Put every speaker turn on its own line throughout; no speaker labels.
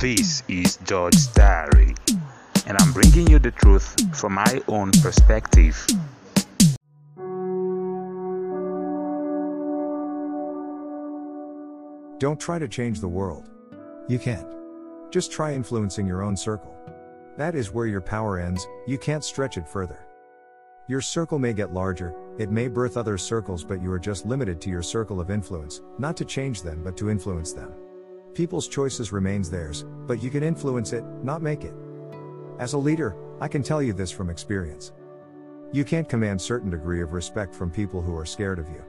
This is George's Diary, and I'm bringing you the truth from my own perspective.
Don't try to change the world. You can't. Just try influencing your own circle. That is where your power ends, you can't stretch it further. Your circle may get larger, it may birth other circles, but you are just limited to your circle of influence, not to change them but to influence them. People's choices remains theirs, but you can influence it, not make it. As a leader, I can tell you this from experience. You can't command certain degree of respect from people who are scared of you.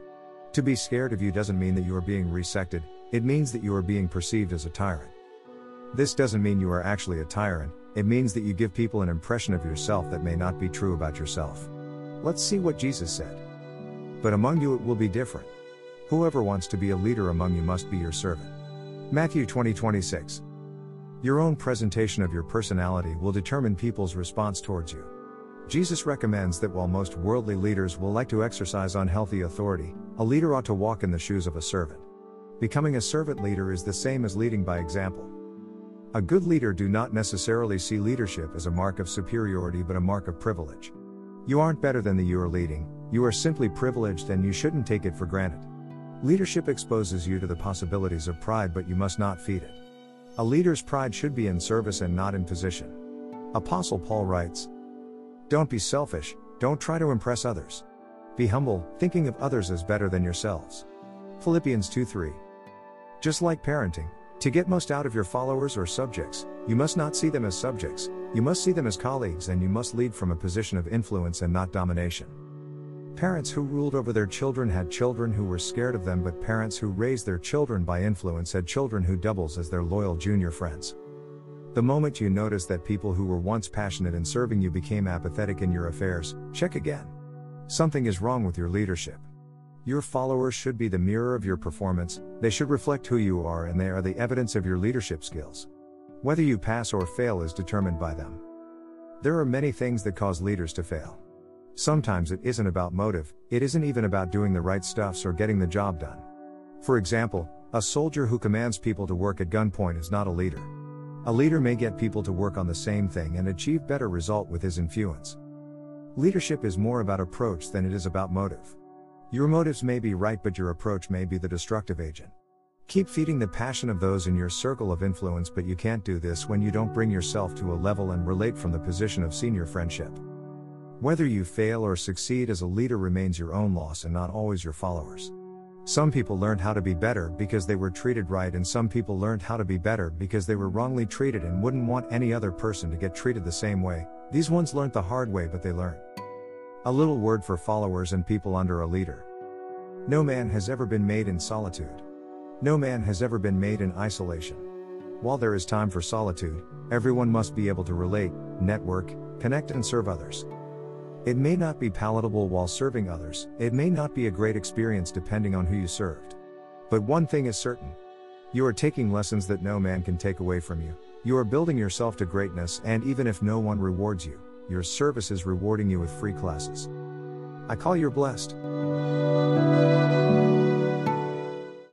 To be scared of you doesn't mean that you are being resected, it means that you are being perceived as a tyrant. This doesn't mean you are actually a tyrant, it means that you give people an impression of yourself that may not be true about yourself. Let's see what Jesus said. But among you it will be different. Whoever wants to be a leader among you must be your servant. Matthew 20 26. Your own presentation of your personality will determine people's response towards you. Jesus recommends that while most worldly leaders will like to exercise unhealthy authority, a leader ought to walk in the shoes of a servant. Becoming a servant leader is the same as leading by example. A good leader do not necessarily see leadership as a mark of superiority but a mark of privilege. You aren't better than the you are leading, you are simply privileged and you shouldn't take it for granted. Leadership exposes you to the possibilities of pride but you must not feed it. A leader's pride should be in service and not in position. Apostle Paul writes, Don't be selfish, don't try to impress others. Be humble, thinking of others as better than yourselves. Philippians 2 3. Just like parenting, to get most out of your followers or subjects, you must not see them as subjects, you must see them as colleagues and you must lead from a position of influence and not domination. Parents who ruled over their children had children who were scared of them, but parents who raised their children by influence had children who doubles as their loyal junior friends. The moment you notice that people who were once passionate in serving you became apathetic in your affairs, check again. Something is wrong with your leadership. Your followers should be the mirror of your performance, they should reflect who you are, and they are the evidence of your leadership skills. Whether you pass or fail is determined by them. There are many things that cause leaders to fail. Sometimes it isn't about motive, it isn't even about doing the right stuffs or getting the job done. For example, a soldier who commands people to work at gunpoint is not a leader. A leader may get people to work on the same thing and achieve better result with his influence. Leadership is more about approach than it is about motive. Your motives may be right, but your approach may be the destructive agent. Keep feeding the passion of those in your circle of influence, but you can't do this when you don't bring yourself to a level and relate from the position of senior friendship. Whether you fail or succeed as a leader remains your own loss and not always your followers. Some people learned how to be better because they were treated right, and some people learned how to be better because they were wrongly treated and wouldn't want any other person to get treated the same way. These ones learned the hard way, but they learned. A little word for followers and people under a leader. No man has ever been made in solitude. No man has ever been made in isolation. While there is time for solitude, everyone must be able to relate, network, connect, and serve others. It may not be palatable while serving others, it may not be a great experience depending on who you served. But one thing is certain you are taking lessons that no man can take away from you. You are building yourself to greatness, and even if no one rewards you, your service is rewarding you with free classes. I call you're blessed.